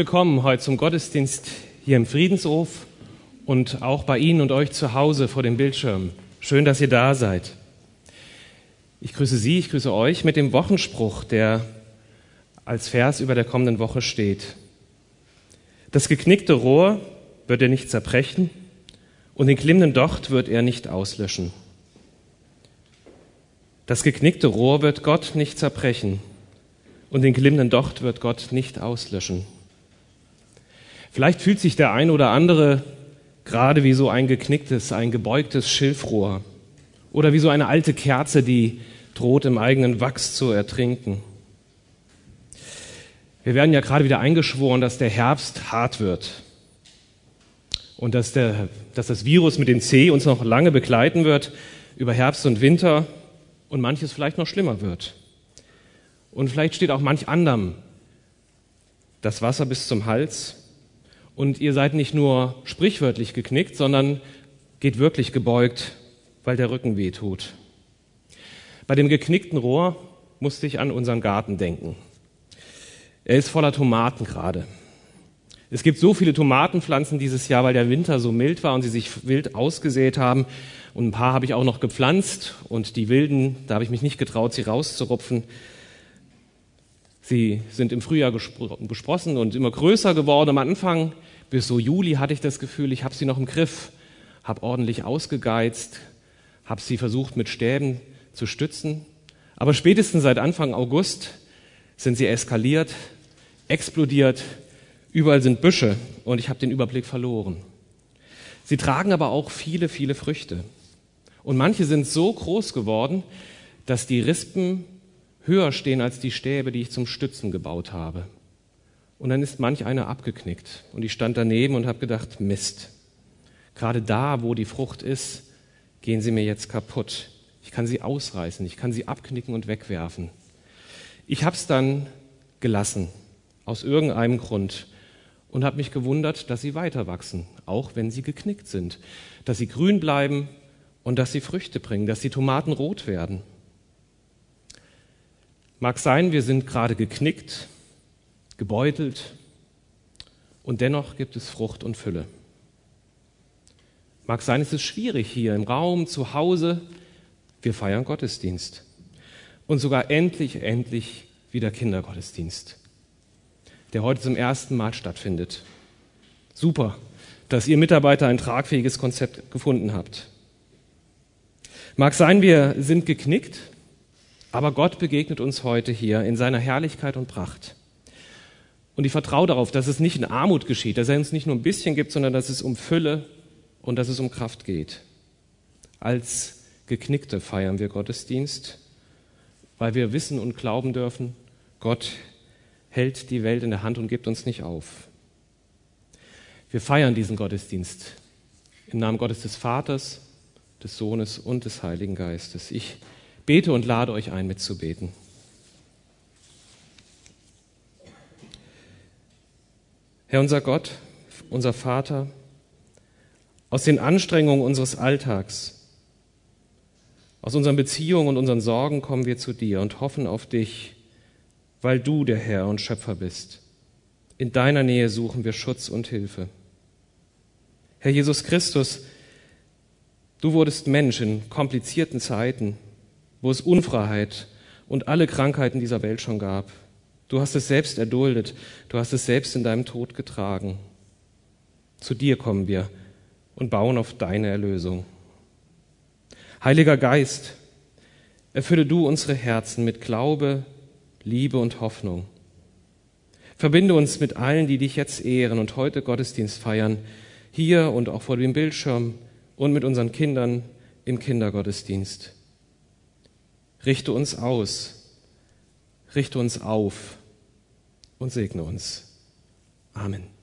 Willkommen heute zum Gottesdienst hier im Friedenshof und auch bei Ihnen und euch zu Hause vor dem Bildschirm. Schön, dass ihr da seid. Ich grüße Sie, ich grüße euch mit dem Wochenspruch, der als Vers über der kommenden Woche steht. Das geknickte Rohr wird er nicht zerbrechen und den glimmenden Docht wird er nicht auslöschen. Das geknickte Rohr wird Gott nicht zerbrechen und den glimmenden Docht wird Gott nicht auslöschen. Vielleicht fühlt sich der ein oder andere gerade wie so ein geknicktes, ein gebeugtes Schilfrohr oder wie so eine alte Kerze, die droht im eigenen Wachs zu ertrinken. Wir werden ja gerade wieder eingeschworen, dass der Herbst hart wird und dass, der, dass das Virus mit dem C uns noch lange begleiten wird über Herbst und Winter und manches vielleicht noch schlimmer wird. Und vielleicht steht auch manch anderem das Wasser bis zum Hals und ihr seid nicht nur sprichwörtlich geknickt, sondern geht wirklich gebeugt, weil der Rücken weh tut. Bei dem geknickten Rohr musste ich an unseren Garten denken. Er ist voller Tomaten gerade. Es gibt so viele Tomatenpflanzen dieses Jahr, weil der Winter so mild war und sie sich wild ausgesät haben. Und ein paar habe ich auch noch gepflanzt und die wilden, da habe ich mich nicht getraut, sie rauszurupfen. Sie sind im Frühjahr gesprossen und immer größer geworden. Am Anfang, bis so Juli, hatte ich das Gefühl, ich habe sie noch im Griff, habe ordentlich ausgegeizt, habe sie versucht mit Stäben zu stützen. Aber spätestens seit Anfang August sind sie eskaliert, explodiert, überall sind Büsche und ich habe den Überblick verloren. Sie tragen aber auch viele, viele Früchte. Und manche sind so groß geworden, dass die Rispen höher stehen als die Stäbe, die ich zum Stützen gebaut habe. Und dann ist manch einer abgeknickt. Und ich stand daneben und habe gedacht, Mist. Gerade da, wo die Frucht ist, gehen sie mir jetzt kaputt. Ich kann sie ausreißen, ich kann sie abknicken und wegwerfen. Ich habe es dann gelassen, aus irgendeinem Grund, und habe mich gewundert, dass sie weiter wachsen, auch wenn sie geknickt sind, dass sie grün bleiben und dass sie Früchte bringen, dass die Tomaten rot werden. Mag sein, wir sind gerade geknickt, gebeutelt und dennoch gibt es Frucht und Fülle. Mag sein, es ist schwierig hier im Raum, zu Hause. Wir feiern Gottesdienst und sogar endlich, endlich wieder Kindergottesdienst, der heute zum ersten Mal stattfindet. Super, dass ihr Mitarbeiter ein tragfähiges Konzept gefunden habt. Mag sein, wir sind geknickt, aber Gott begegnet uns heute hier in seiner Herrlichkeit und Pracht. Und ich vertraue darauf, dass es nicht in Armut geschieht, dass er uns nicht nur ein bisschen gibt, sondern dass es um Fülle und dass es um Kraft geht. Als Geknickte feiern wir Gottesdienst, weil wir wissen und glauben dürfen, Gott hält die Welt in der Hand und gibt uns nicht auf. Wir feiern diesen Gottesdienst im Namen Gottes des Vaters, des Sohnes und des Heiligen Geistes. Ich bete und lade euch ein, mitzubeten. Herr unser Gott, unser Vater, aus den Anstrengungen unseres Alltags, aus unseren Beziehungen und unseren Sorgen kommen wir zu dir und hoffen auf dich, weil du der Herr und Schöpfer bist. In deiner Nähe suchen wir Schutz und Hilfe. Herr Jesus Christus, Du wurdest Mensch in komplizierten Zeiten, wo es Unfreiheit und alle Krankheiten dieser Welt schon gab. Du hast es selbst erduldet, du hast es selbst in deinem Tod getragen. Zu dir kommen wir und bauen auf deine Erlösung. Heiliger Geist, erfülle du unsere Herzen mit Glaube, Liebe und Hoffnung. Verbinde uns mit allen, die dich jetzt ehren und heute Gottesdienst feiern, hier und auch vor dem Bildschirm, und mit unseren Kindern im Kindergottesdienst. Richte uns aus, richte uns auf und segne uns. Amen.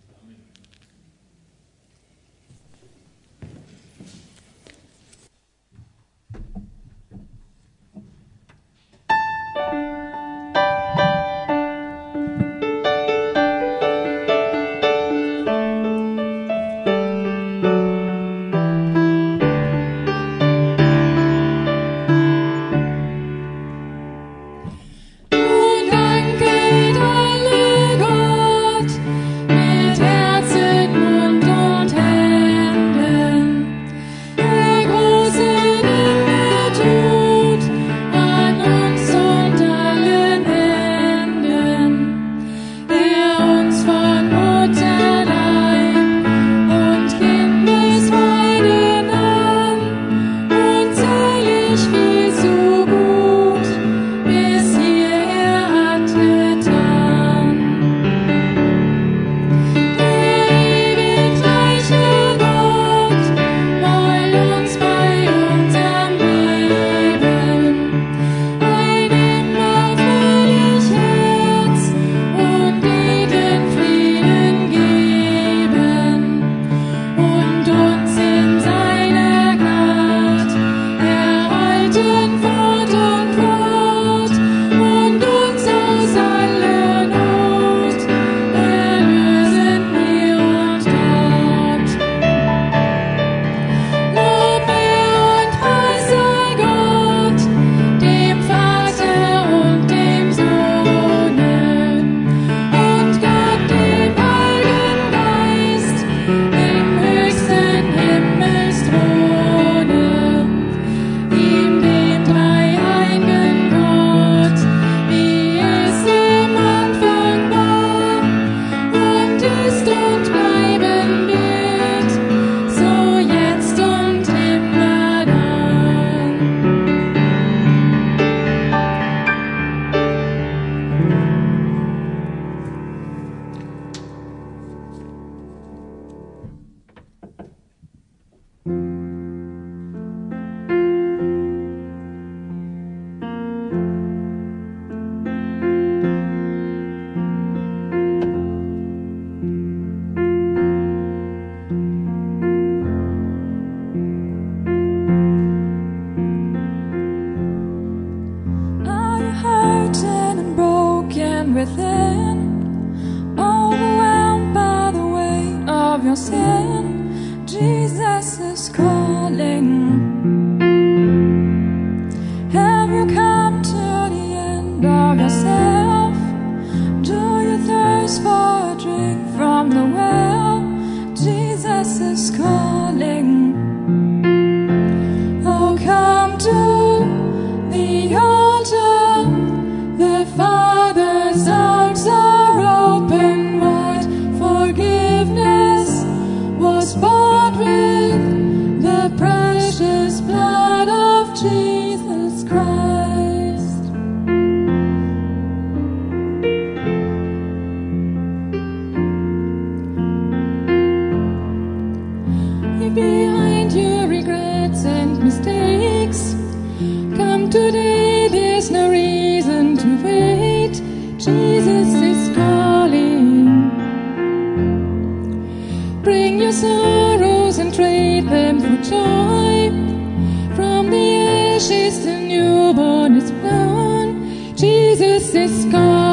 Ashes, the newborn is born. Jesus is calling.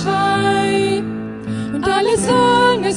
Schwein. Und alle Sonne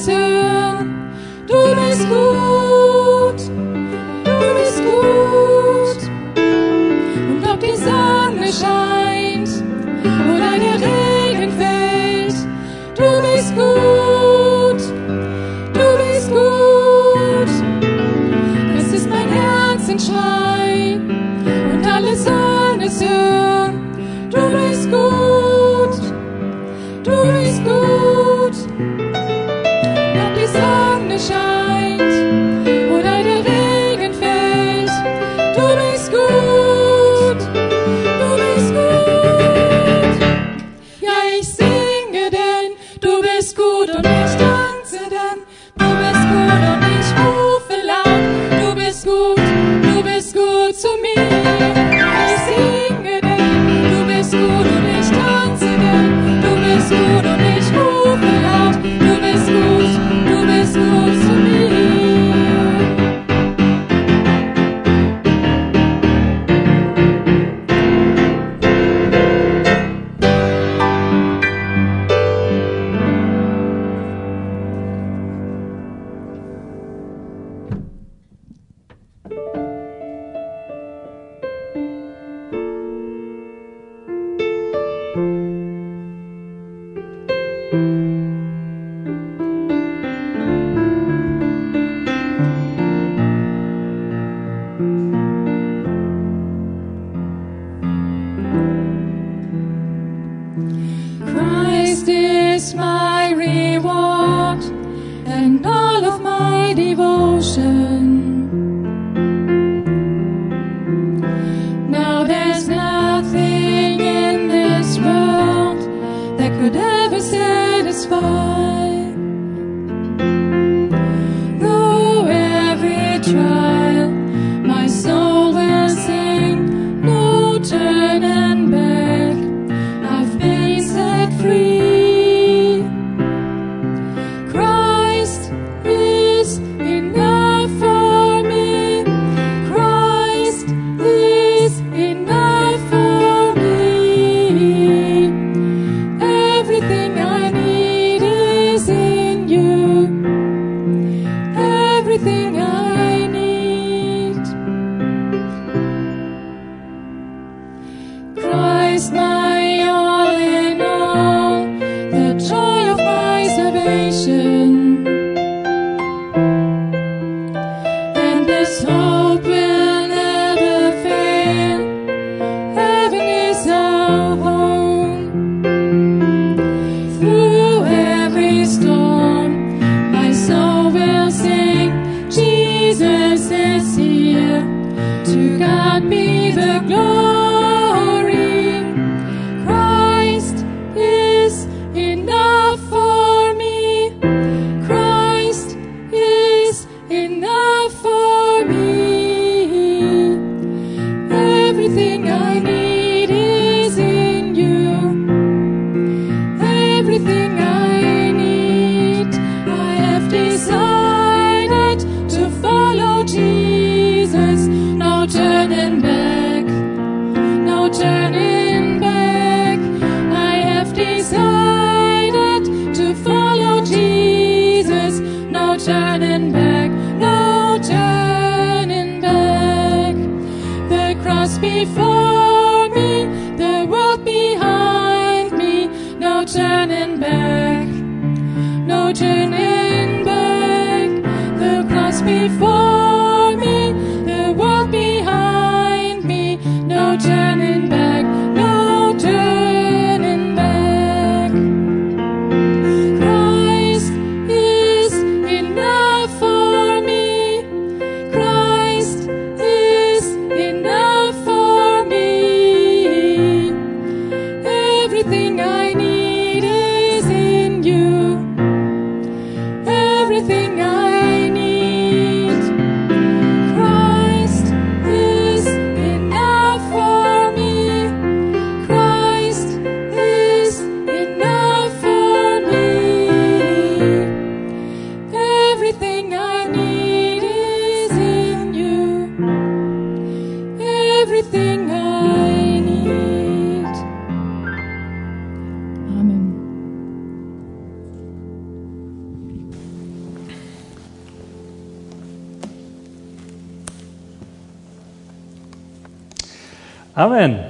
before me, the world behind me, no turning back, no turning back, the cross before Amen.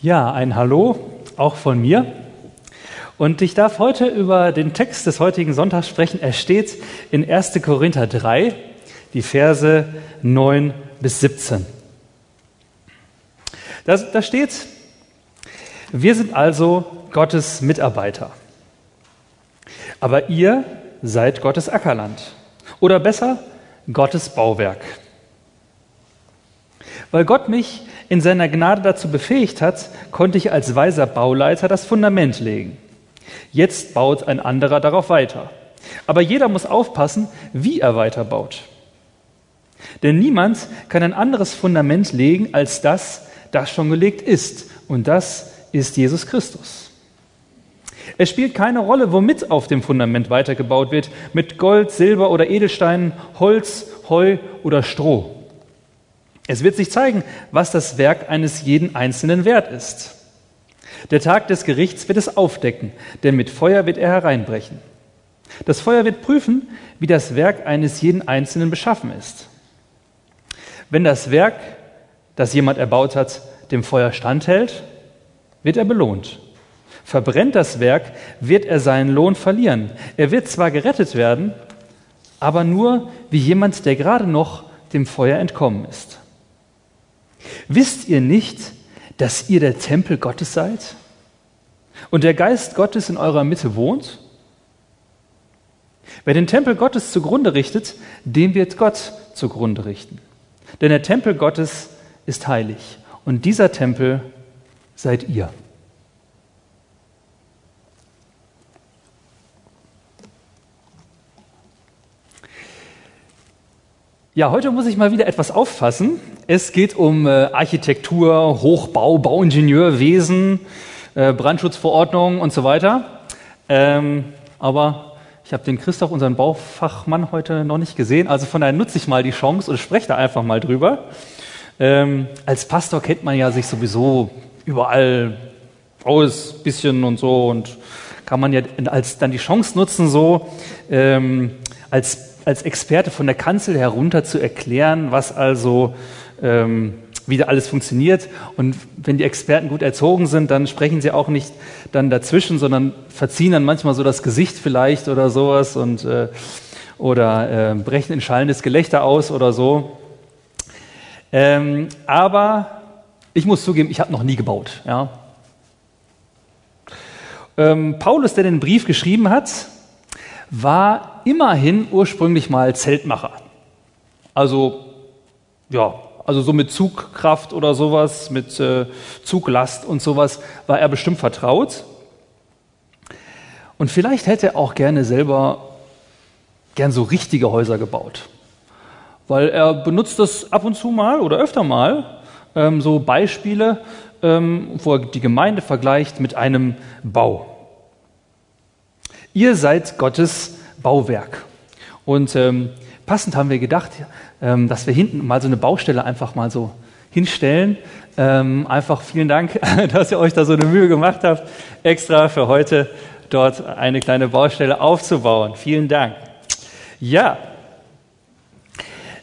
Ja, ein Hallo auch von mir. Und ich darf heute über den Text des heutigen Sonntags sprechen. Er steht in 1. Korinther 3, die Verse 9 bis 17. Da, da steht, wir sind also Gottes Mitarbeiter. Aber ihr seid Gottes Ackerland. Oder besser, Gottes Bauwerk. Weil Gott mich in seiner Gnade dazu befähigt hat, konnte ich als weiser Bauleiter das Fundament legen. Jetzt baut ein anderer darauf weiter. Aber jeder muss aufpassen, wie er weiterbaut. Denn niemand kann ein anderes Fundament legen als das, das schon gelegt ist. Und das ist Jesus Christus. Es spielt keine Rolle, womit auf dem Fundament weitergebaut wird, mit Gold, Silber oder Edelsteinen, Holz, Heu oder Stroh. Es wird sich zeigen, was das Werk eines jeden Einzelnen wert ist. Der Tag des Gerichts wird es aufdecken, denn mit Feuer wird er hereinbrechen. Das Feuer wird prüfen, wie das Werk eines jeden Einzelnen beschaffen ist. Wenn das Werk, das jemand erbaut hat, dem Feuer standhält, wird er belohnt. Verbrennt das Werk, wird er seinen Lohn verlieren. Er wird zwar gerettet werden, aber nur wie jemand, der gerade noch dem Feuer entkommen ist. Wisst ihr nicht, dass ihr der Tempel Gottes seid und der Geist Gottes in eurer Mitte wohnt? Wer den Tempel Gottes zugrunde richtet, dem wird Gott zugrunde richten. Denn der Tempel Gottes ist heilig und dieser Tempel seid ihr. Ja, heute muss ich mal wieder etwas auffassen. Es geht um äh, Architektur, Hochbau, Bauingenieurwesen, äh, Brandschutzverordnung und so weiter. Ähm, aber ich habe den Christoph, unseren Baufachmann, heute noch nicht gesehen. Also von daher nutze ich mal die Chance und spreche da einfach mal drüber. Ähm, als Pastor kennt man ja sich sowieso überall aus, bisschen und so und kann man ja als dann die Chance nutzen, so ähm, als als Experte von der Kanzel herunter zu erklären, was also ähm, wie alles funktioniert. Und wenn die Experten gut erzogen sind, dann sprechen sie auch nicht dann dazwischen, sondern verziehen dann manchmal so das Gesicht vielleicht oder sowas und äh, oder äh, brechen in schallendes Gelächter aus oder so. Ähm, aber ich muss zugeben, ich habe noch nie gebaut. Ja. Ähm, Paulus, der den Brief geschrieben hat, war immerhin ursprünglich mal Zeltmacher. Also, ja, also so mit Zugkraft oder sowas, mit äh, Zuglast und sowas war er bestimmt vertraut. Und vielleicht hätte er auch gerne selber gern so richtige Häuser gebaut. Weil er benutzt das ab und zu mal oder öfter mal, ähm, so Beispiele, ähm, wo er die Gemeinde vergleicht mit einem Bau. Ihr seid Gottes Bauwerk. Und ähm, passend haben wir gedacht, ähm, dass wir hinten mal so eine Baustelle einfach mal so hinstellen. Ähm, einfach vielen Dank, dass ihr euch da so eine Mühe gemacht habt, extra für heute dort eine kleine Baustelle aufzubauen. Vielen Dank. Ja,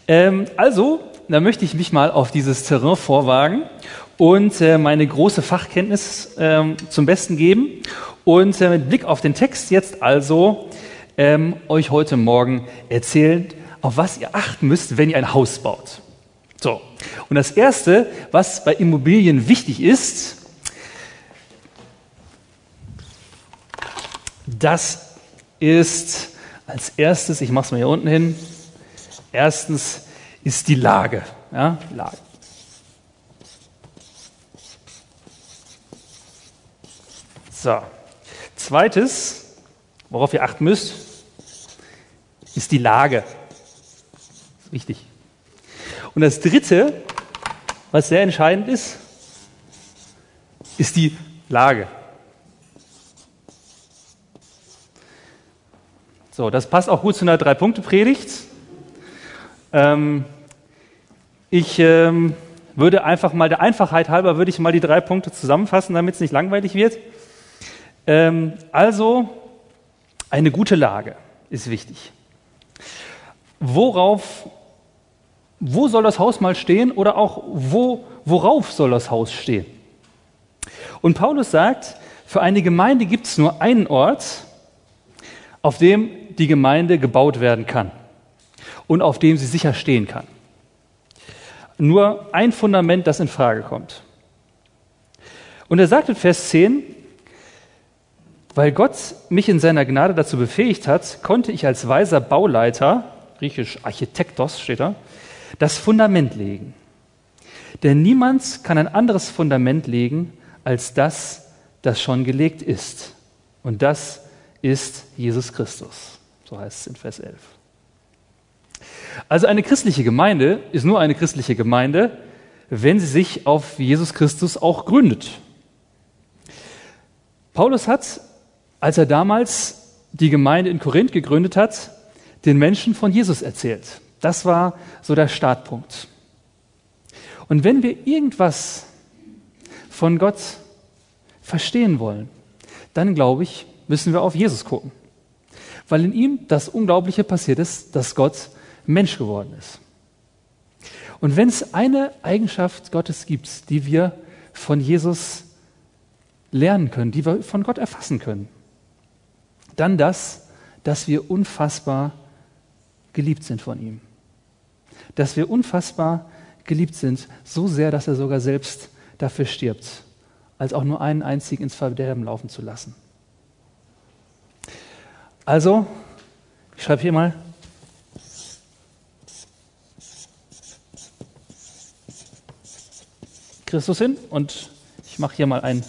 ähm, also, da möchte ich mich mal auf dieses Terrain vorwagen und äh, meine große Fachkenntnis ähm, zum Besten geben und äh, mit Blick auf den Text jetzt also ähm, euch heute Morgen erzählen, auf was ihr achten müsst, wenn ihr ein Haus baut. So, und das Erste, was bei Immobilien wichtig ist, das ist als erstes, ich mache es mal hier unten hin, erstens ist die Lage. Ja, Lage. So, Zweites, worauf ihr achten müsst, ist die Lage. Das ist wichtig. Und das Dritte, was sehr entscheidend ist, ist die Lage. So, das passt auch gut zu einer Drei-Punkte-Predigt. Ähm, ich ähm, würde einfach mal der Einfachheit halber würde ich mal die drei Punkte zusammenfassen, damit es nicht langweilig wird. Ähm, also, eine gute Lage ist wichtig. Worauf, wo soll das Haus mal stehen oder auch wo, worauf soll das Haus stehen? Und Paulus sagt, für eine Gemeinde gibt es nur einen Ort, auf dem die Gemeinde gebaut werden kann und auf dem sie sicher stehen kann. Nur ein Fundament, das in Frage kommt. Und er sagt in Vers 10, weil Gott mich in seiner Gnade dazu befähigt hat, konnte ich als weiser Bauleiter, griechisch Architektos steht da, das Fundament legen. Denn niemand kann ein anderes Fundament legen als das, das schon gelegt ist. Und das ist Jesus Christus. So heißt es in Vers 11. Also eine christliche Gemeinde ist nur eine christliche Gemeinde, wenn sie sich auf Jesus Christus auch gründet. Paulus hat, als er damals die Gemeinde in Korinth gegründet hat, den Menschen von Jesus erzählt. Das war so der Startpunkt. Und wenn wir irgendwas von Gott verstehen wollen, dann glaube ich, müssen wir auf Jesus gucken. Weil in ihm das Unglaubliche passiert ist, dass Gott Mensch geworden ist. Und wenn es eine Eigenschaft Gottes gibt, die wir von Jesus lernen können, die wir von Gott erfassen können, dann das, dass wir unfassbar geliebt sind von ihm. Dass wir unfassbar geliebt sind, so sehr, dass er sogar selbst dafür stirbt, als auch nur einen einzigen ins Verderben laufen zu lassen. Also, ich schreibe hier mal, Christus hin und ich mache hier mal ein,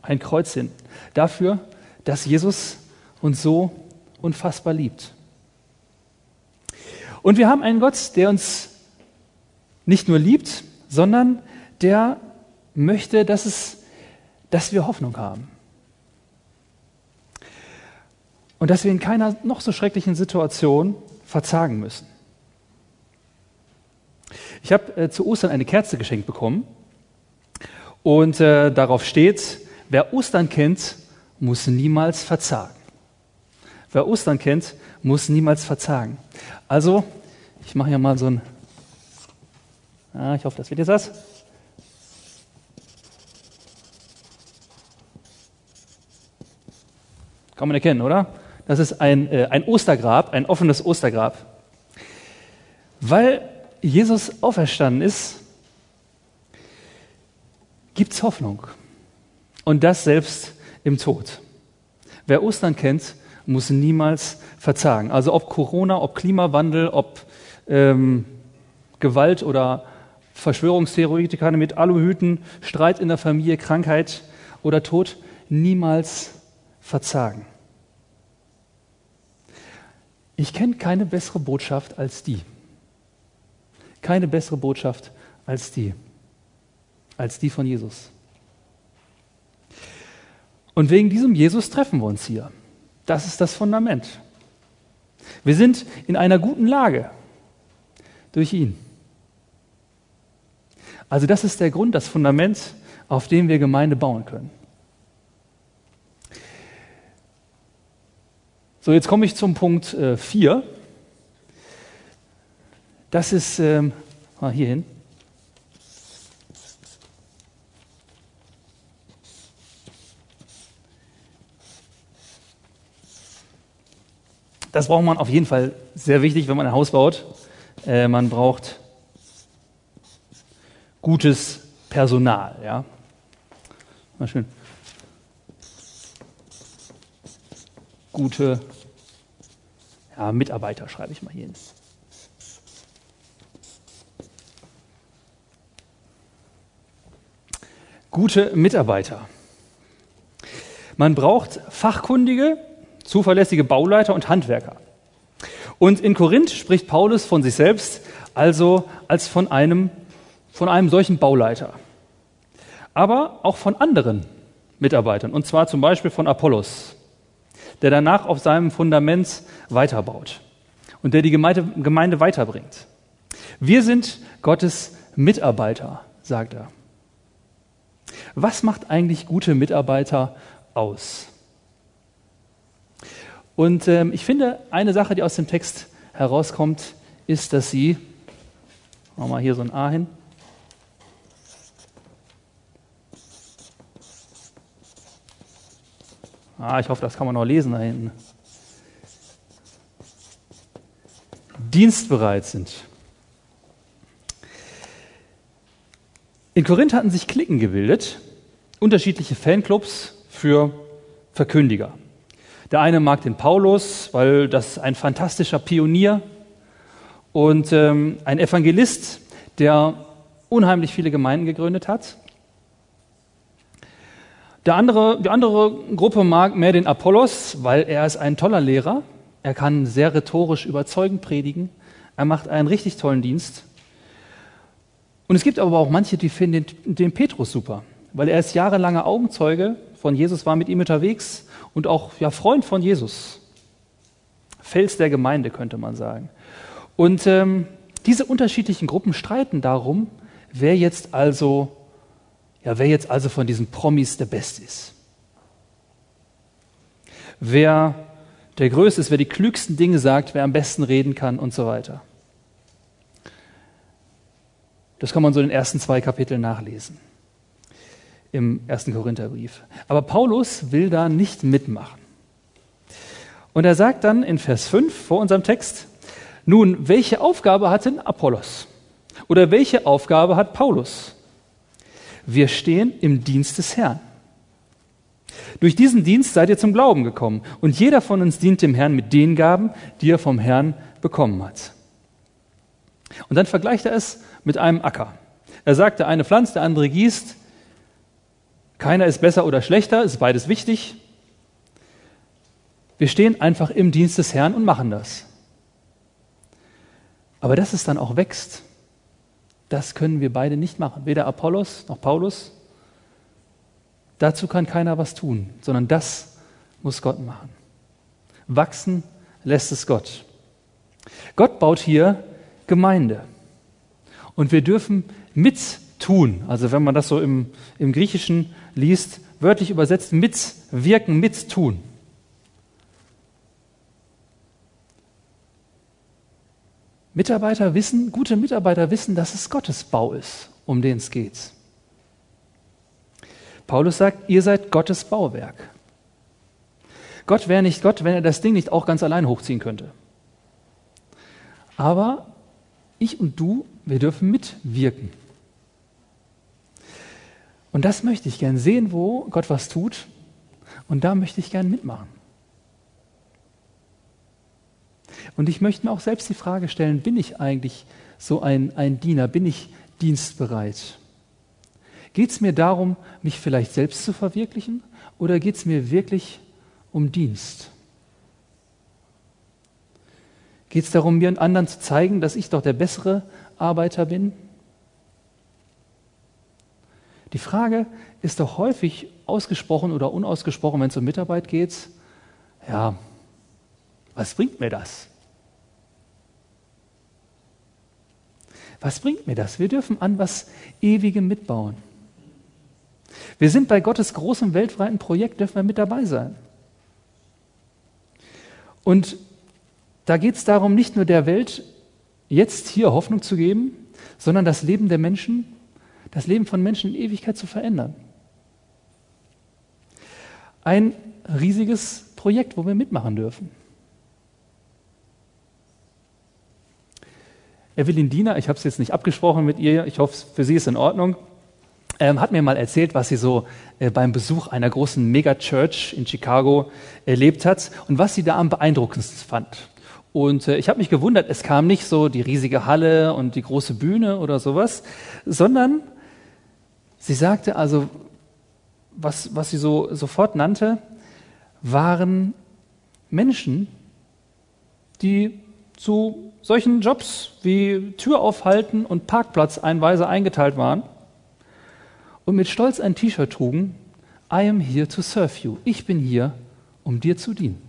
ein Kreuz hin. Dafür, dass Jesus uns so unfassbar liebt. Und wir haben einen Gott, der uns nicht nur liebt, sondern der möchte, dass, es, dass wir Hoffnung haben. Und dass wir in keiner noch so schrecklichen Situation verzagen müssen. Ich habe äh, zu Ostern eine Kerze geschenkt bekommen und äh, darauf steht, wer Ostern kennt, muss niemals verzagen. Wer Ostern kennt, muss niemals verzagen. Also, ich mache hier mal so ein, ah, ich hoffe, das wird jetzt was. Kann man erkennen, oder? Das ist ein, äh, ein Ostergrab, ein offenes Ostergrab. Weil Jesus auferstanden ist, gibt es Hoffnung. Und das selbst im Tod. Wer Ostern kennt, muss niemals verzagen. Also ob Corona, ob Klimawandel, ob ähm, Gewalt oder Verschwörungstheoretiker mit Aluhüten, Streit in der Familie, Krankheit oder Tod, niemals verzagen. Ich kenne keine bessere Botschaft als die. Keine bessere Botschaft als die. Als die von Jesus. Und wegen diesem Jesus treffen wir uns hier. Das ist das Fundament. Wir sind in einer guten Lage durch ihn. Also das ist der Grund, das Fundament, auf dem wir Gemeinde bauen können. So, jetzt komme ich zum Punkt 4. Äh, das ist, ähm, hier hin. Das braucht man auf jeden Fall sehr wichtig, wenn man ein Haus baut. Äh, man braucht gutes Personal. Ja? Mal schön. Gute ja, Mitarbeiter schreibe ich mal hier hin. Gute Mitarbeiter. Man braucht fachkundige, zuverlässige Bauleiter und Handwerker. Und in Korinth spricht Paulus von sich selbst also als von einem, von einem solchen Bauleiter. Aber auch von anderen Mitarbeitern, und zwar zum Beispiel von Apollos, der danach auf seinem Fundament weiterbaut und der die Gemeinde, Gemeinde weiterbringt. Wir sind Gottes Mitarbeiter, sagt er. Was macht eigentlich gute Mitarbeiter aus? Und ähm, ich finde, eine Sache, die aus dem Text herauskommt, ist, dass sie, machen wir mal hier so ein A hin, Ah, ich hoffe, das kann man noch lesen da hinten. Dienstbereit sind. In Korinth hatten sich Klicken gebildet, unterschiedliche Fanclubs für Verkündiger. Der eine mag den Paulus, weil das ein fantastischer Pionier und ähm, ein Evangelist, der unheimlich viele Gemeinden gegründet hat. Der andere, die andere Gruppe mag mehr den Apollos, weil er ist ein toller Lehrer. Er kann sehr rhetorisch überzeugend predigen. Er macht einen richtig tollen Dienst. Und es gibt aber auch manche, die finden den, den Petrus super, weil er ist jahrelanger Augenzeuge von Jesus, war mit ihm unterwegs und auch ja, Freund von Jesus. Fels der Gemeinde, könnte man sagen. Und ähm, diese unterschiedlichen Gruppen streiten darum, wer jetzt also ja, wer jetzt also von diesen Promis der Beste ist. Wer der Größte ist, wer die klügsten Dinge sagt, wer am besten reden kann und so weiter. Das kann man so in den ersten zwei Kapiteln nachlesen im ersten Korintherbrief. Aber Paulus will da nicht mitmachen. Und er sagt dann in Vers 5 vor unserem Text, nun, welche Aufgabe hat denn Apollos? Oder welche Aufgabe hat Paulus? Wir stehen im Dienst des Herrn. Durch diesen Dienst seid ihr zum Glauben gekommen und jeder von uns dient dem Herrn mit den Gaben, die er vom Herrn bekommen hat. Und dann vergleicht er es mit einem Acker. Er sagt, der eine pflanzt, der andere gießt. Keiner ist besser oder schlechter, ist beides wichtig. Wir stehen einfach im Dienst des Herrn und machen das. Aber dass es dann auch wächst, das können wir beide nicht machen, weder Apollos noch Paulus. Dazu kann keiner was tun, sondern das muss Gott machen. Wachsen lässt es Gott. Gott baut hier Gemeinde. Und wir dürfen mittun. Also wenn man das so im, im Griechischen liest, wörtlich übersetzt, mitwirken, mittun. Mitarbeiter wissen, gute Mitarbeiter wissen, dass es Gottes Bau ist, um den es geht. Paulus sagt, ihr seid Gottes Bauwerk. Gott wäre nicht Gott, wenn er das Ding nicht auch ganz allein hochziehen könnte. Aber ich und du, wir dürfen mitwirken. Und das möchte ich gern sehen, wo Gott was tut. Und da möchte ich gern mitmachen. Und ich möchte mir auch selbst die Frage stellen, bin ich eigentlich so ein, ein Diener? Bin ich dienstbereit? Geht es mir darum, mich vielleicht selbst zu verwirklichen oder geht es mir wirklich um Dienst? Geht es darum, mir und anderen zu zeigen, dass ich doch der bessere Arbeiter bin? Die Frage ist doch häufig ausgesprochen oder unausgesprochen, wenn es um Mitarbeit geht, ja, was bringt mir das? Was bringt mir das? Wir dürfen an was Ewigem mitbauen. Wir sind bei Gottes großem weltweiten Projekt, dürfen wir mit dabei sein. Und da geht es darum, nicht nur der Welt jetzt hier Hoffnung zu geben, sondern das Leben der Menschen, das Leben von Menschen in Ewigkeit zu verändern. Ein riesiges Projekt, wo wir mitmachen dürfen. Evelyn Diener, ich habe es jetzt nicht abgesprochen mit ihr, ich hoffe, für sie ist in Ordnung, ähm, hat mir mal erzählt, was sie so äh, beim Besuch einer großen Megachurch in Chicago erlebt hat und was sie da am beeindruckendsten fand. Und äh, ich habe mich gewundert, es kam nicht so die riesige Halle und die große Bühne oder sowas, sondern sie sagte also, was, was sie so sofort nannte, waren Menschen, die zu solchen Jobs wie Tür aufhalten und Parkplatzeinweise eingeteilt waren und mit Stolz ein T-Shirt trugen, I am here to serve you. Ich bin hier, um dir zu dienen.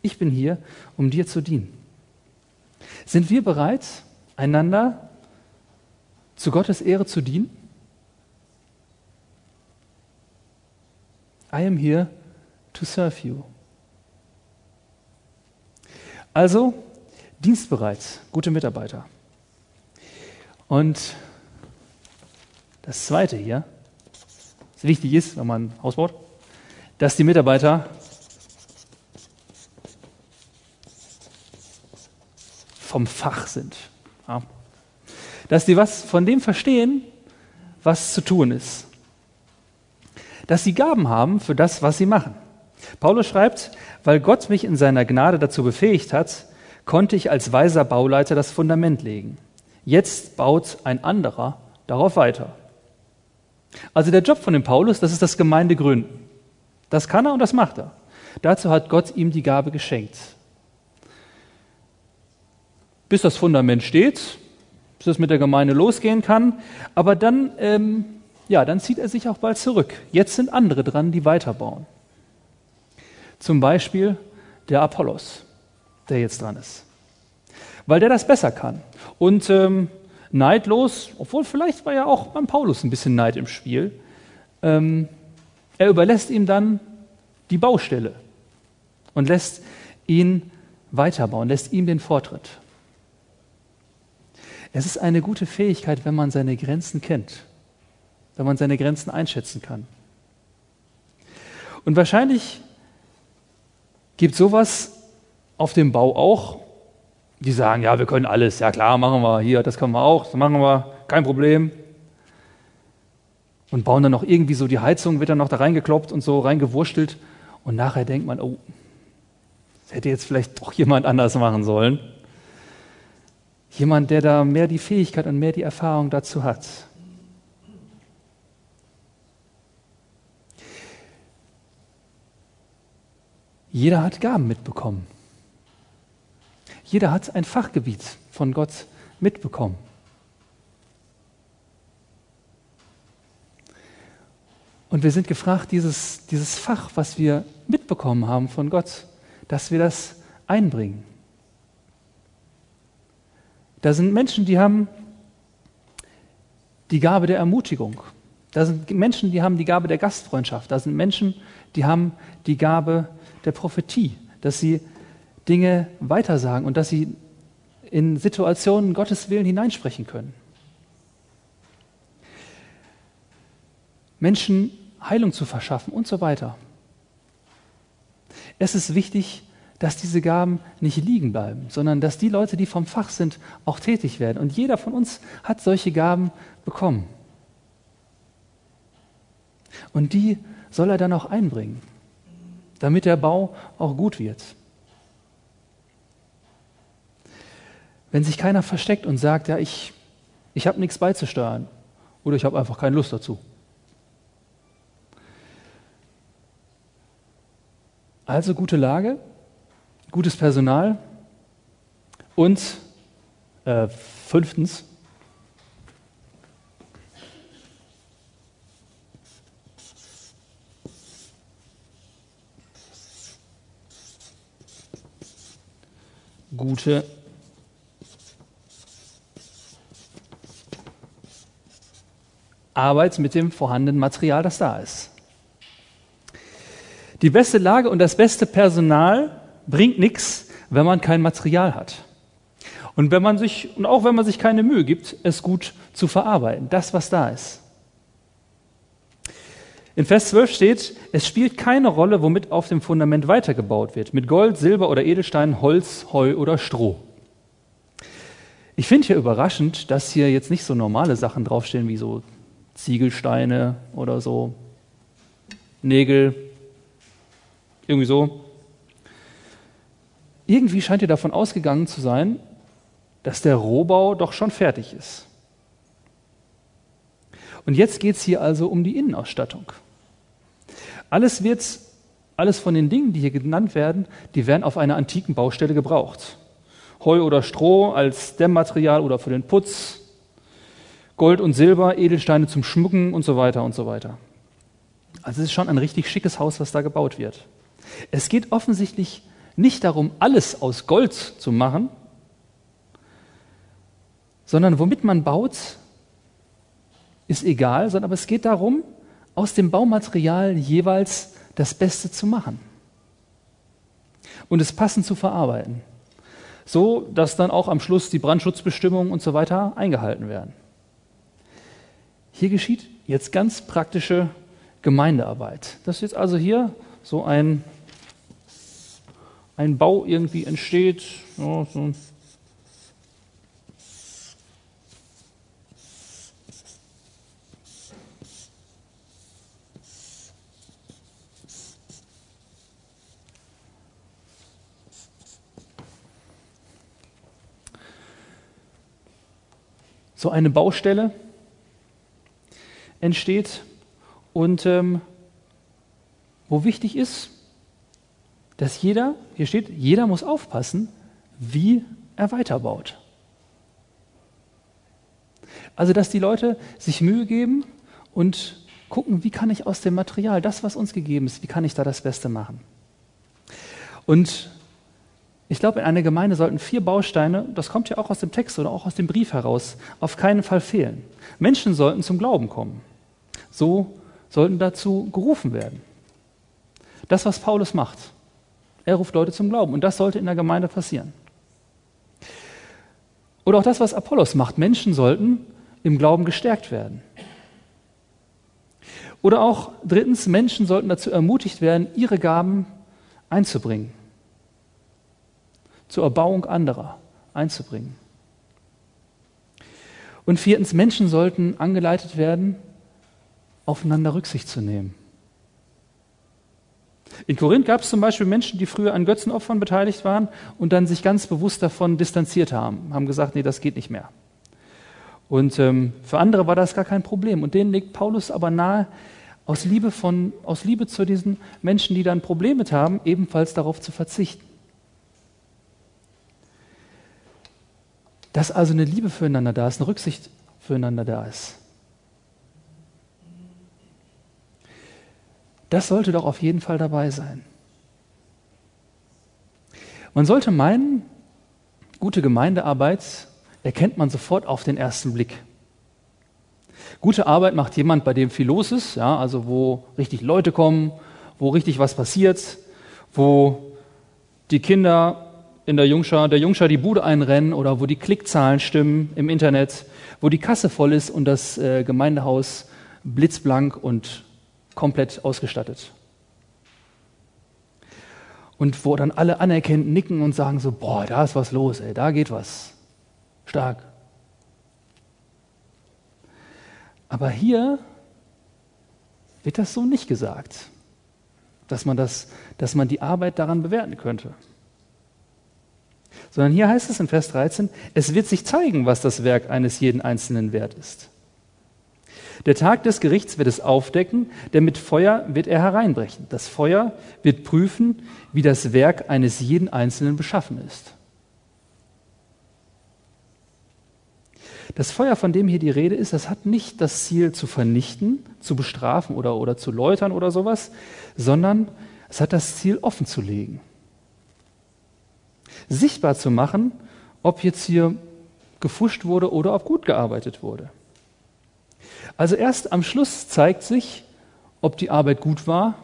Ich bin hier, um dir zu dienen. Sind wir bereit, einander zu Gottes Ehre zu dienen? I am here to serve you. Also dienstbereit, gute Mitarbeiter. Und das Zweite hier, was wichtig ist, wenn man ein Haus baut, dass die Mitarbeiter vom Fach sind. Ja. Dass die was von dem verstehen, was zu tun ist. Dass sie Gaben haben für das, was sie machen. Paulus schreibt, weil Gott mich in seiner Gnade dazu befähigt hat, konnte ich als weiser Bauleiter das Fundament legen. Jetzt baut ein anderer darauf weiter. Also der Job von dem Paulus, das ist das Gemeindegründen. Das kann er und das macht er. Dazu hat Gott ihm die Gabe geschenkt. Bis das Fundament steht, bis es mit der Gemeinde losgehen kann, aber dann, ähm, ja, dann zieht er sich auch bald zurück. Jetzt sind andere dran, die weiterbauen. Zum Beispiel der Apollos, der jetzt dran ist. Weil der das besser kann. Und ähm, neidlos, obwohl vielleicht war ja auch beim Paulus ein bisschen Neid im Spiel, ähm, er überlässt ihm dann die Baustelle und lässt ihn weiterbauen, lässt ihm den Vortritt. Es ist eine gute Fähigkeit, wenn man seine Grenzen kennt, wenn man seine Grenzen einschätzen kann. Und wahrscheinlich Gibt sowas auf dem Bau auch? Die sagen, ja, wir können alles, ja klar, machen wir hier, das können wir auch, das machen wir, kein Problem. Und bauen dann noch irgendwie so die Heizung, wird dann noch da reingekloppt und so reingewurstelt. Und nachher denkt man, oh, das hätte jetzt vielleicht doch jemand anders machen sollen. Jemand, der da mehr die Fähigkeit und mehr die Erfahrung dazu hat. Jeder hat Gaben mitbekommen. Jeder hat ein Fachgebiet von Gott mitbekommen. Und wir sind gefragt, dieses, dieses Fach, was wir mitbekommen haben von Gott, dass wir das einbringen. Da sind Menschen, die haben die Gabe der Ermutigung. Da sind Menschen, die haben die Gabe der Gastfreundschaft. Da sind Menschen, die haben die Gabe der Prophetie, dass sie Dinge weitersagen und dass sie in Situationen Gottes Willen hineinsprechen können. Menschen Heilung zu verschaffen und so weiter. Es ist wichtig, dass diese Gaben nicht liegen bleiben, sondern dass die Leute, die vom Fach sind, auch tätig werden. Und jeder von uns hat solche Gaben bekommen. Und die soll er dann auch einbringen damit der Bau auch gut wird. Wenn sich keiner versteckt und sagt, ja, ich, ich habe nichts beizusteuern oder ich habe einfach keine Lust dazu. Also gute Lage, gutes Personal und äh, fünftens, gute Arbeit mit dem vorhandenen Material, das da ist. Die beste Lage und das beste Personal bringt nichts, wenn man kein Material hat. Und wenn man sich, und auch wenn man sich keine Mühe gibt, es gut zu verarbeiten, das, was da ist. In Vers 12 steht, es spielt keine Rolle, womit auf dem Fundament weitergebaut wird. Mit Gold, Silber oder Edelstein, Holz, Heu oder Stroh. Ich finde hier überraschend, dass hier jetzt nicht so normale Sachen draufstehen wie so Ziegelsteine oder so Nägel. Irgendwie so. Irgendwie scheint ihr davon ausgegangen zu sein, dass der Rohbau doch schon fertig ist. Und jetzt geht es hier also um die Innenausstattung. Alles wird, alles von den Dingen, die hier genannt werden, die werden auf einer antiken Baustelle gebraucht. Heu oder Stroh als Dämmmaterial oder für den Putz, Gold und Silber, Edelsteine zum Schmucken und so weiter und so weiter. Also es ist schon ein richtig schickes Haus, was da gebaut wird. Es geht offensichtlich nicht darum, alles aus Gold zu machen, sondern womit man baut, ist egal, sondern aber es geht darum, aus dem Baumaterial jeweils das Beste zu machen und es passend zu verarbeiten. so dass dann auch am Schluss die Brandschutzbestimmungen und so weiter eingehalten werden. Hier geschieht jetzt ganz praktische Gemeindearbeit. Das ist jetzt also hier so ein, ein Bau irgendwie entsteht, ja, so so eine Baustelle entsteht und ähm, wo wichtig ist, dass jeder, hier steht, jeder muss aufpassen, wie er weiterbaut. Also, dass die Leute sich Mühe geben und gucken, wie kann ich aus dem Material, das, was uns gegeben ist, wie kann ich da das Beste machen. Und ich glaube, in einer Gemeinde sollten vier Bausteine, das kommt ja auch aus dem Text oder auch aus dem Brief heraus, auf keinen Fall fehlen. Menschen sollten zum Glauben kommen. So sollten dazu gerufen werden. Das, was Paulus macht. Er ruft Leute zum Glauben und das sollte in der Gemeinde passieren. Oder auch das, was Apollos macht. Menschen sollten im Glauben gestärkt werden. Oder auch drittens, Menschen sollten dazu ermutigt werden, ihre Gaben einzubringen zur Erbauung anderer einzubringen. Und viertens, Menschen sollten angeleitet werden, aufeinander Rücksicht zu nehmen. In Korinth gab es zum Beispiel Menschen, die früher an Götzenopfern beteiligt waren und dann sich ganz bewusst davon distanziert haben, haben gesagt, nee, das geht nicht mehr. Und ähm, für andere war das gar kein Problem. Und denen legt Paulus aber nahe, aus Liebe, von, aus Liebe zu diesen Menschen, die dann Probleme haben, ebenfalls darauf zu verzichten. Dass also eine Liebe füreinander da ist, eine Rücksicht füreinander da ist. Das sollte doch auf jeden Fall dabei sein. Man sollte meinen, gute Gemeindearbeit erkennt man sofort auf den ersten Blick. Gute Arbeit macht jemand, bei dem viel los ist, ja, also wo richtig Leute kommen, wo richtig was passiert, wo die Kinder in der Jungschar, der Jungschar die Bude einrennen oder wo die Klickzahlen stimmen im Internet, wo die Kasse voll ist und das äh, Gemeindehaus blitzblank und komplett ausgestattet. Und wo dann alle anerkennt nicken und sagen so, boah, da ist was los, ey, da geht was. Stark. Aber hier wird das so nicht gesagt, dass man, das, dass man die Arbeit daran bewerten könnte sondern hier heißt es in Vers 13, es wird sich zeigen, was das Werk eines jeden Einzelnen wert ist. Der Tag des Gerichts wird es aufdecken, denn mit Feuer wird er hereinbrechen. Das Feuer wird prüfen, wie das Werk eines jeden Einzelnen beschaffen ist. Das Feuer, von dem hier die Rede ist, das hat nicht das Ziel zu vernichten, zu bestrafen oder, oder zu läutern oder sowas, sondern es hat das Ziel offen zu legen sichtbar zu machen, ob jetzt hier gefuscht wurde oder ob gut gearbeitet wurde. Also erst am Schluss zeigt sich, ob die Arbeit gut war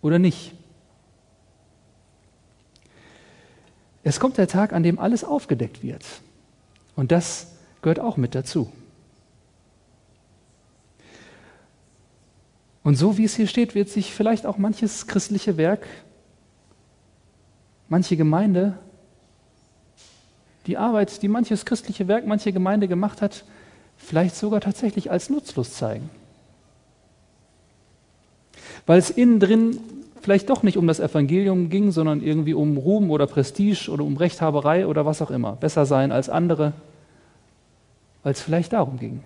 oder nicht. Es kommt der Tag, an dem alles aufgedeckt wird. Und das gehört auch mit dazu. Und so wie es hier steht, wird sich vielleicht auch manches christliche Werk manche Gemeinde, die Arbeit, die manches christliche Werk, manche Gemeinde gemacht hat, vielleicht sogar tatsächlich als nutzlos zeigen. Weil es innen drin vielleicht doch nicht um das Evangelium ging, sondern irgendwie um Ruhm oder Prestige oder um Rechthaberei oder was auch immer. Besser sein als andere, weil es vielleicht darum ging.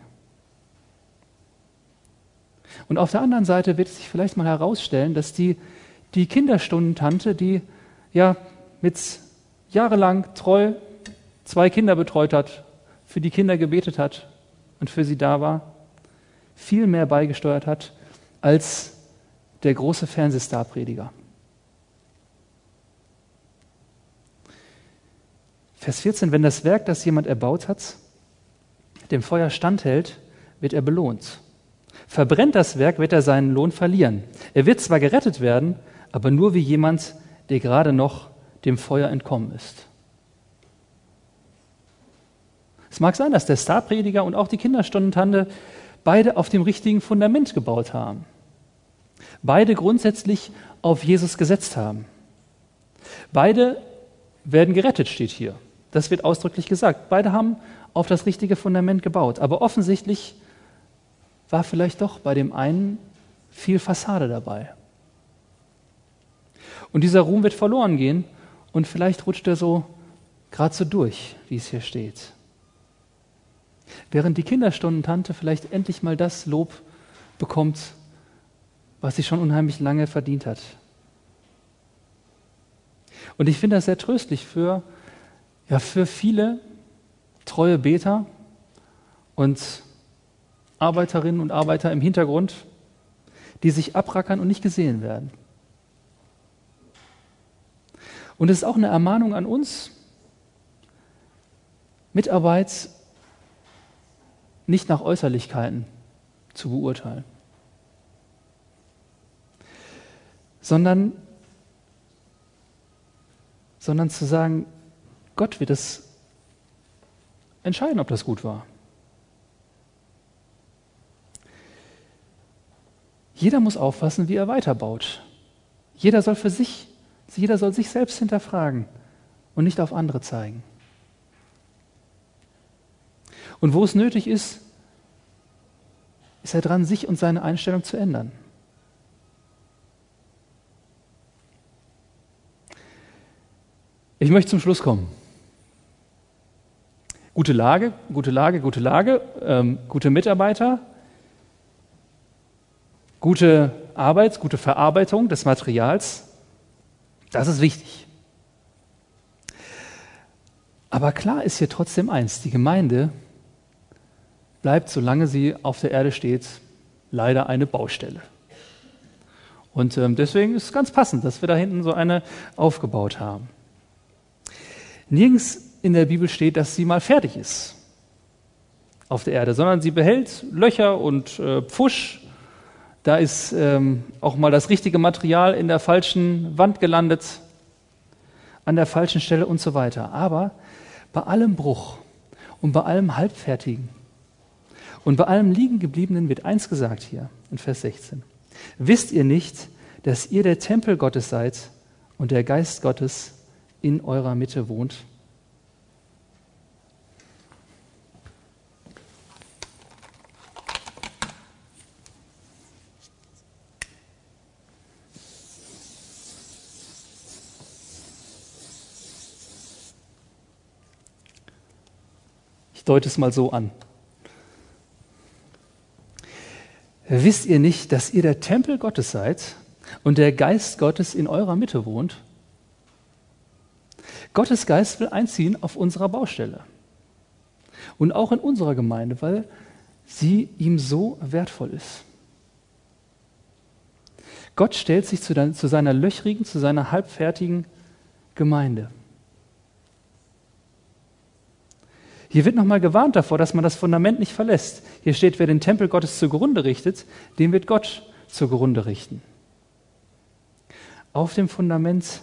Und auf der anderen Seite wird es sich vielleicht mal herausstellen, dass die, die Kinderstundentante, die ja mit jahrelang treu zwei Kinder betreut hat, für die Kinder gebetet hat und für sie da war, viel mehr beigesteuert hat als der große Fernsehstar-Prediger. Vers 14, wenn das Werk, das jemand erbaut hat, dem Feuer standhält, wird er belohnt. Verbrennt das Werk, wird er seinen Lohn verlieren. Er wird zwar gerettet werden, aber nur wie jemand, der gerade noch dem Feuer entkommen ist. Es mag sein, dass der Starprediger und auch die Kinderstundentante beide auf dem richtigen Fundament gebaut haben. Beide grundsätzlich auf Jesus gesetzt haben. Beide werden gerettet, steht hier. Das wird ausdrücklich gesagt. Beide haben auf das richtige Fundament gebaut. Aber offensichtlich war vielleicht doch bei dem einen viel Fassade dabei. Und dieser Ruhm wird verloren gehen und vielleicht rutscht er so gerade so durch, wie es hier steht. Während die Kinderstundentante vielleicht endlich mal das Lob bekommt, was sie schon unheimlich lange verdient hat. Und ich finde das sehr tröstlich für, ja, für viele treue Beter und Arbeiterinnen und Arbeiter im Hintergrund, die sich abrackern und nicht gesehen werden. Und es ist auch eine Ermahnung an uns, Mitarbeit nicht nach Äußerlichkeiten zu beurteilen, sondern, sondern zu sagen, Gott wird es entscheiden, ob das gut war. Jeder muss aufpassen, wie er weiterbaut. Jeder soll für sich, jeder soll sich selbst hinterfragen und nicht auf andere zeigen. Und wo es nötig ist, ist er dran, sich und seine Einstellung zu ändern. Ich möchte zum Schluss kommen. Gute Lage, gute Lage, gute Lage, ähm, gute Mitarbeiter, gute Arbeit, gute Verarbeitung des Materials, das ist wichtig. Aber klar ist hier trotzdem eins, die Gemeinde bleibt, solange sie auf der Erde steht, leider eine Baustelle. Und ähm, deswegen ist es ganz passend, dass wir da hinten so eine aufgebaut haben. Nirgends in der Bibel steht, dass sie mal fertig ist auf der Erde, sondern sie behält Löcher und äh, Pfusch. Da ist ähm, auch mal das richtige Material in der falschen Wand gelandet, an der falschen Stelle und so weiter. Aber bei allem Bruch und bei allem Halbfertigen und bei allem Liegengebliebenen wird eins gesagt hier in Vers 16. Wisst ihr nicht, dass ihr der Tempel Gottes seid und der Geist Gottes in eurer Mitte wohnt? Deute es mal so an. Wisst ihr nicht, dass ihr der Tempel Gottes seid und der Geist Gottes in eurer Mitte wohnt? Gottes Geist will einziehen auf unserer Baustelle und auch in unserer Gemeinde, weil sie ihm so wertvoll ist. Gott stellt sich zu, zu seiner löchrigen, zu seiner halbfertigen Gemeinde. Hier wird nochmal gewarnt davor, dass man das Fundament nicht verlässt. Hier steht, wer den Tempel Gottes zugrunde richtet, den wird Gott zugrunde richten. Auf dem Fundament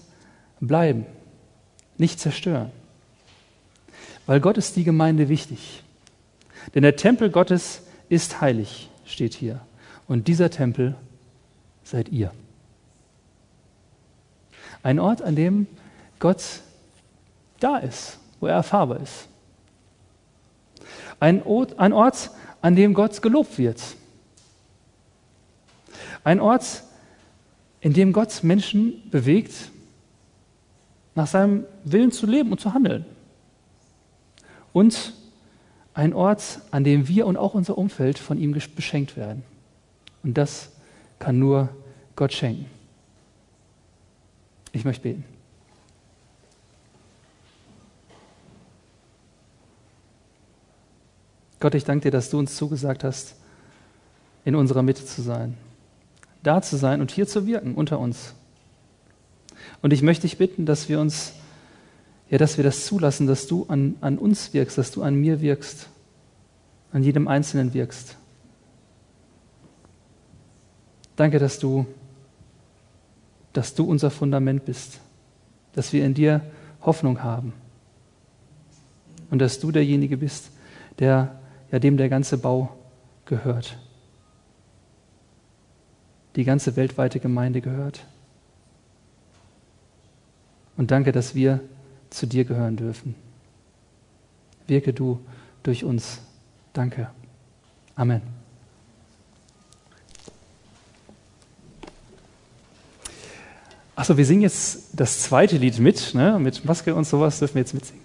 bleiben, nicht zerstören. Weil Gott ist die Gemeinde wichtig. Denn der Tempel Gottes ist heilig, steht hier. Und dieser Tempel seid ihr. Ein Ort, an dem Gott da ist, wo er erfahrbar ist. Ein Ort, ein Ort, an dem Gott gelobt wird. Ein Ort, in dem Gott Menschen bewegt, nach seinem Willen zu leben und zu handeln. Und ein Ort, an dem wir und auch unser Umfeld von ihm beschenkt werden. Und das kann nur Gott schenken. Ich möchte beten. Gott, ich danke dir, dass du uns zugesagt hast, in unserer Mitte zu sein, da zu sein und hier zu wirken unter uns. Und ich möchte dich bitten, dass wir uns, ja, dass wir das zulassen, dass du an, an uns wirkst, dass du an mir wirkst, an jedem Einzelnen wirkst. Danke, dass du, dass du unser Fundament bist, dass wir in dir Hoffnung haben und dass du derjenige bist, der, ja, dem der ganze Bau gehört. Die ganze weltweite Gemeinde gehört. Und danke, dass wir zu dir gehören dürfen. Wirke du durch uns. Danke. Amen. Achso, wir singen jetzt das zweite Lied mit, ne? mit Maske und sowas dürfen wir jetzt mitsingen.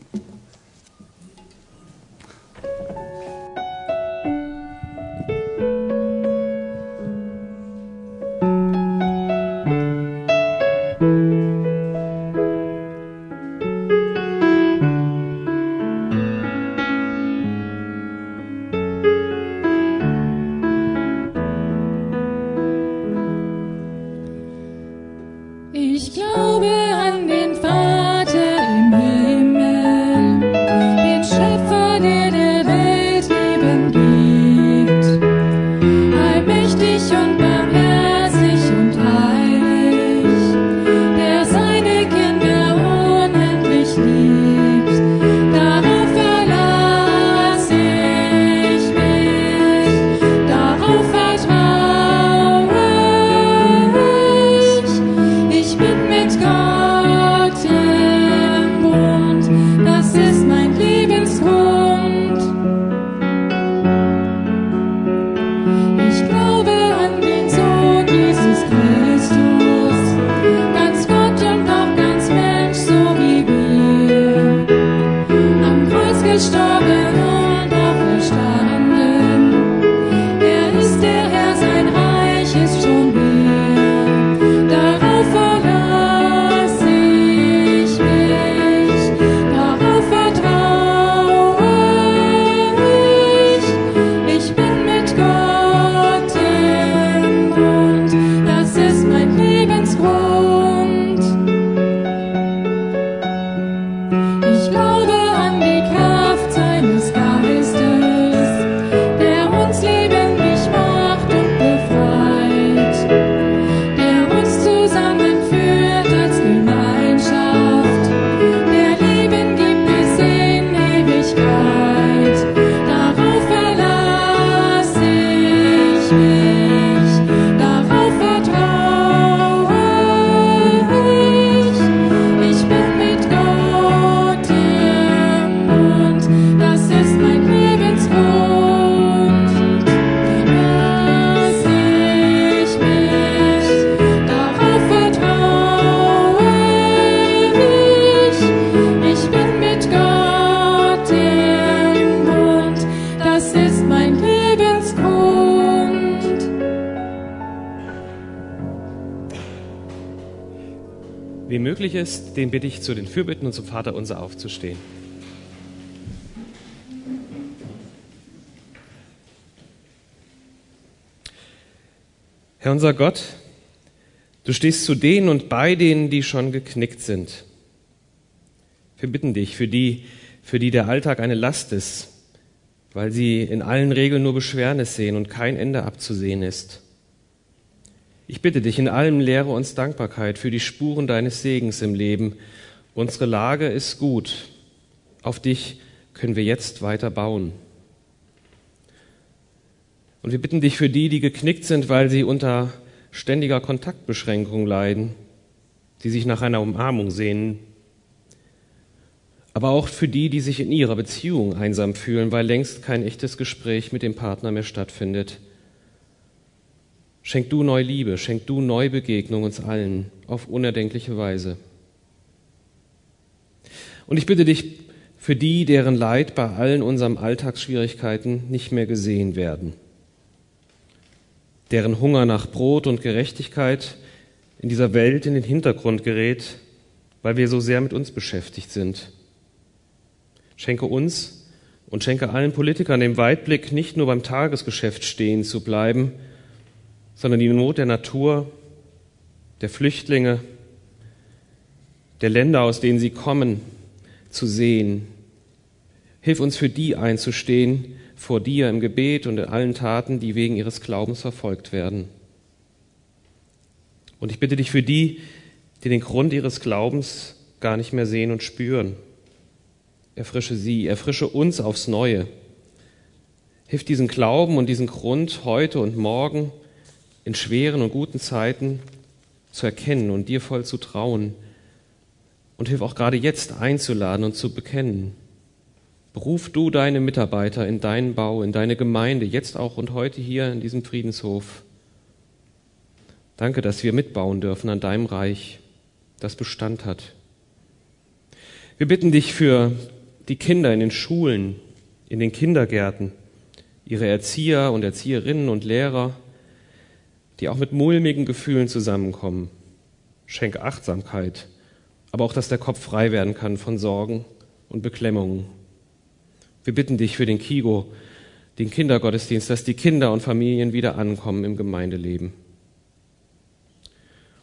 Ist, den bitte ich zu den Fürbitten und zum Vater unser aufzustehen. Herr unser Gott, du stehst zu denen und bei denen, die schon geknickt sind. Wir bitten dich für die, für die der Alltag eine Last ist, weil sie in allen Regeln nur Beschwernis sehen und kein Ende abzusehen ist. Ich bitte dich, in allem lehre uns Dankbarkeit für die Spuren deines Segens im Leben. Unsere Lage ist gut. Auf dich können wir jetzt weiter bauen. Und wir bitten dich für die, die geknickt sind, weil sie unter ständiger Kontaktbeschränkung leiden, die sich nach einer Umarmung sehnen. Aber auch für die, die sich in ihrer Beziehung einsam fühlen, weil längst kein echtes Gespräch mit dem Partner mehr stattfindet. Schenk du neu Liebe, schenk du neu Begegnung uns allen auf unerdenkliche Weise. Und ich bitte dich für die, deren Leid bei allen unseren Alltagsschwierigkeiten nicht mehr gesehen werden, deren Hunger nach Brot und Gerechtigkeit in dieser Welt in den Hintergrund gerät, weil wir so sehr mit uns beschäftigt sind. Schenke uns und schenke allen Politikern den Weitblick, nicht nur beim Tagesgeschäft stehen zu bleiben, sondern die Not der Natur, der Flüchtlinge, der Länder, aus denen sie kommen, zu sehen. Hilf uns für die einzustehen, vor dir im Gebet und in allen Taten, die wegen ihres Glaubens verfolgt werden. Und ich bitte dich für die, die den Grund ihres Glaubens gar nicht mehr sehen und spüren. Erfrische sie, erfrische uns aufs Neue. Hilf diesen Glauben und diesen Grund heute und morgen in schweren und guten Zeiten zu erkennen und dir voll zu trauen. Und hilf auch gerade jetzt einzuladen und zu bekennen. Beruf du deine Mitarbeiter in deinen Bau, in deine Gemeinde, jetzt auch und heute hier in diesem Friedenshof. Danke, dass wir mitbauen dürfen an deinem Reich, das Bestand hat. Wir bitten dich für die Kinder in den Schulen, in den Kindergärten, ihre Erzieher und Erzieherinnen und Lehrer, die auch mit mulmigen Gefühlen zusammenkommen. Schenk Achtsamkeit, aber auch, dass der Kopf frei werden kann von Sorgen und Beklemmungen. Wir bitten dich für den Kigo, den Kindergottesdienst, dass die Kinder und Familien wieder ankommen im Gemeindeleben.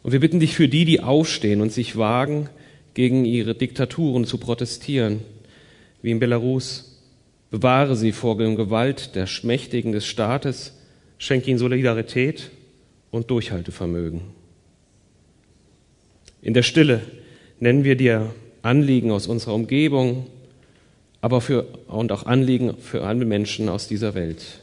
Und wir bitten dich für die, die aufstehen und sich wagen, gegen ihre Diktaturen zu protestieren, wie in Belarus. Bewahre sie vor der Gewalt der Schmächtigen des Staates, schenke ihnen Solidarität und Durchhaltevermögen. In der Stille nennen wir dir Anliegen aus unserer Umgebung, aber für, und auch Anliegen für alle Menschen aus dieser Welt.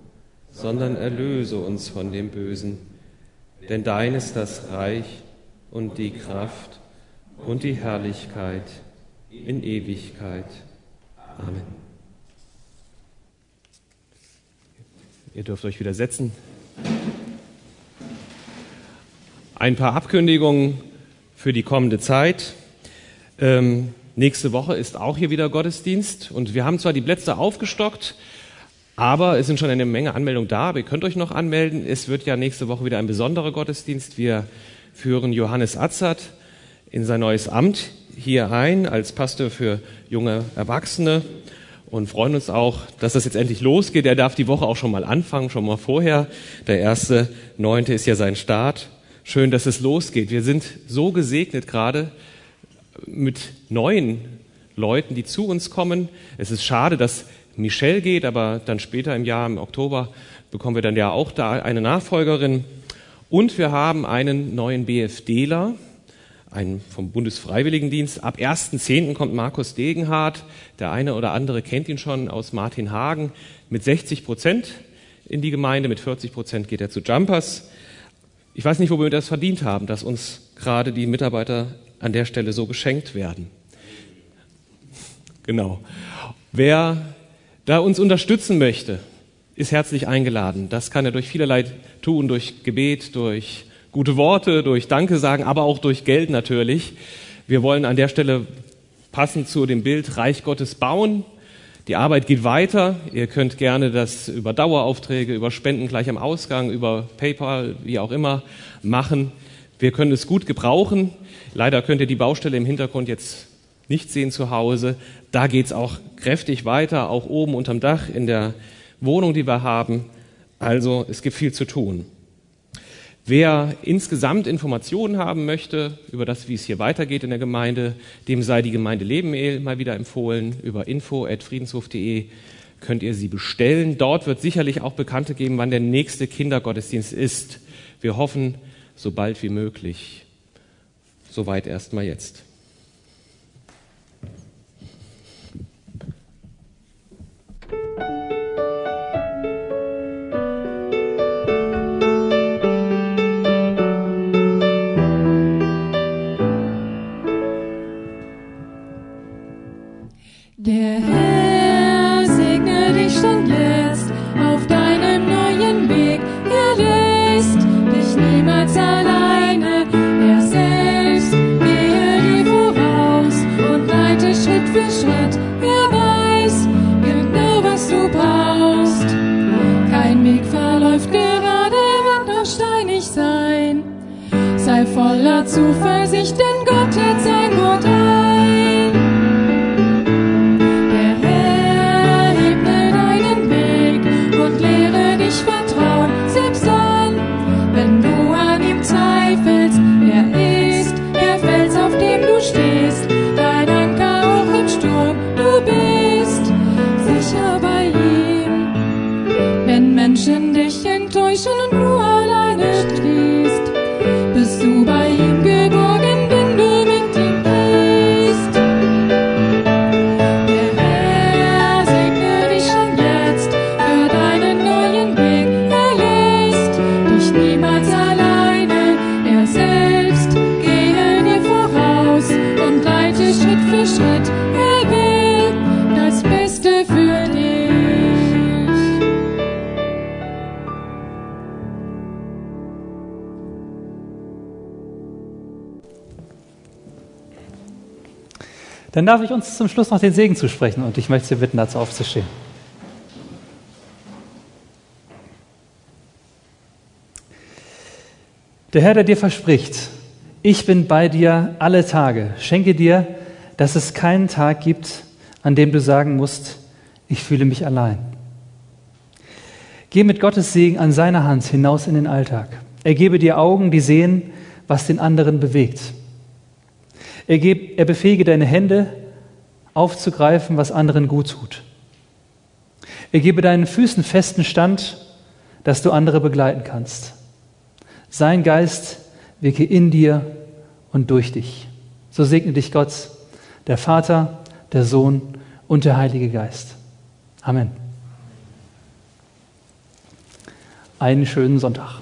sondern erlöse uns von dem Bösen. Denn dein ist das Reich und die Kraft und die Herrlichkeit in Ewigkeit. Amen. Ihr dürft euch wieder setzen. Ein paar Abkündigungen für die kommende Zeit. Ähm, nächste Woche ist auch hier wieder Gottesdienst und wir haben zwar die Plätze aufgestockt, aber es sind schon eine Menge Anmeldungen da, aber ihr könnt euch noch anmelden. Es wird ja nächste Woche wieder ein besonderer Gottesdienst. Wir führen Johannes Atzert in sein neues Amt hier ein als Pastor für junge Erwachsene und freuen uns auch, dass das jetzt endlich losgeht. Er darf die Woche auch schon mal anfangen, schon mal vorher. Der erste Neunte ist ja sein Start. Schön, dass es losgeht. Wir sind so gesegnet gerade mit neuen Leuten, die zu uns kommen. Es ist schade, dass Michelle geht, aber dann später im Jahr, im Oktober, bekommen wir dann ja auch da eine Nachfolgerin. Und wir haben einen neuen BFDler, einen vom Bundesfreiwilligendienst. Ab 1.10. kommt Markus Degenhardt. Der eine oder andere kennt ihn schon aus Martin Hagen. Mit 60 Prozent in die Gemeinde, mit 40 Prozent geht er zu Jumpers. Ich weiß nicht, wo wir das verdient haben, dass uns gerade die Mitarbeiter an der Stelle so geschenkt werden. Genau. Wer da uns unterstützen möchte, ist herzlich eingeladen. Das kann er durch vielerlei tun, durch Gebet, durch gute Worte, durch Danke sagen, aber auch durch Geld natürlich. Wir wollen an der Stelle passend zu dem Bild Reich Gottes bauen. Die Arbeit geht weiter. Ihr könnt gerne das über Daueraufträge, über Spenden gleich am Ausgang, über PayPal, wie auch immer, machen. Wir können es gut gebrauchen. Leider könnt ihr die Baustelle im Hintergrund jetzt nicht sehen zu Hause. Da geht es auch kräftig weiter, auch oben unterm Dach in der Wohnung, die wir haben. Also es gibt viel zu tun. Wer insgesamt Informationen haben möchte über das, wie es hier weitergeht in der Gemeinde, dem sei die Gemeinde Leben mal wieder empfohlen. Über info.friedenshof.de könnt ihr sie bestellen. Dort wird sicherlich auch Bekannte geben, wann der nächste Kindergottesdienst ist. Wir hoffen, so bald wie möglich. Soweit erstmal jetzt. Der Herr segne dich schon jetzt auf deinem neuen Weg. Er lässt dich niemals alleine. Er selbst gehe dir voraus und leite Schritt für Schritt. Er weiß genau, was du brauchst. Kein Weg verläuft gerade, wird noch steinig sein. Sei voller Zuversicht. Dann darf ich uns zum Schluss noch den Segen zusprechen und ich möchte Sie bitten, dazu aufzustehen. Der Herr, der dir verspricht, ich bin bei dir alle Tage, schenke dir, dass es keinen Tag gibt, an dem du sagen musst, ich fühle mich allein. Geh mit Gottes Segen an seiner Hand hinaus in den Alltag. Er gebe dir Augen, die sehen, was den anderen bewegt. Er, geb, er befähige deine Hände, aufzugreifen, was anderen gut tut. Er gebe deinen Füßen festen Stand, dass du andere begleiten kannst. Sein Geist wirke in dir und durch dich. So segne dich Gott, der Vater, der Sohn und der Heilige Geist. Amen. Einen schönen Sonntag.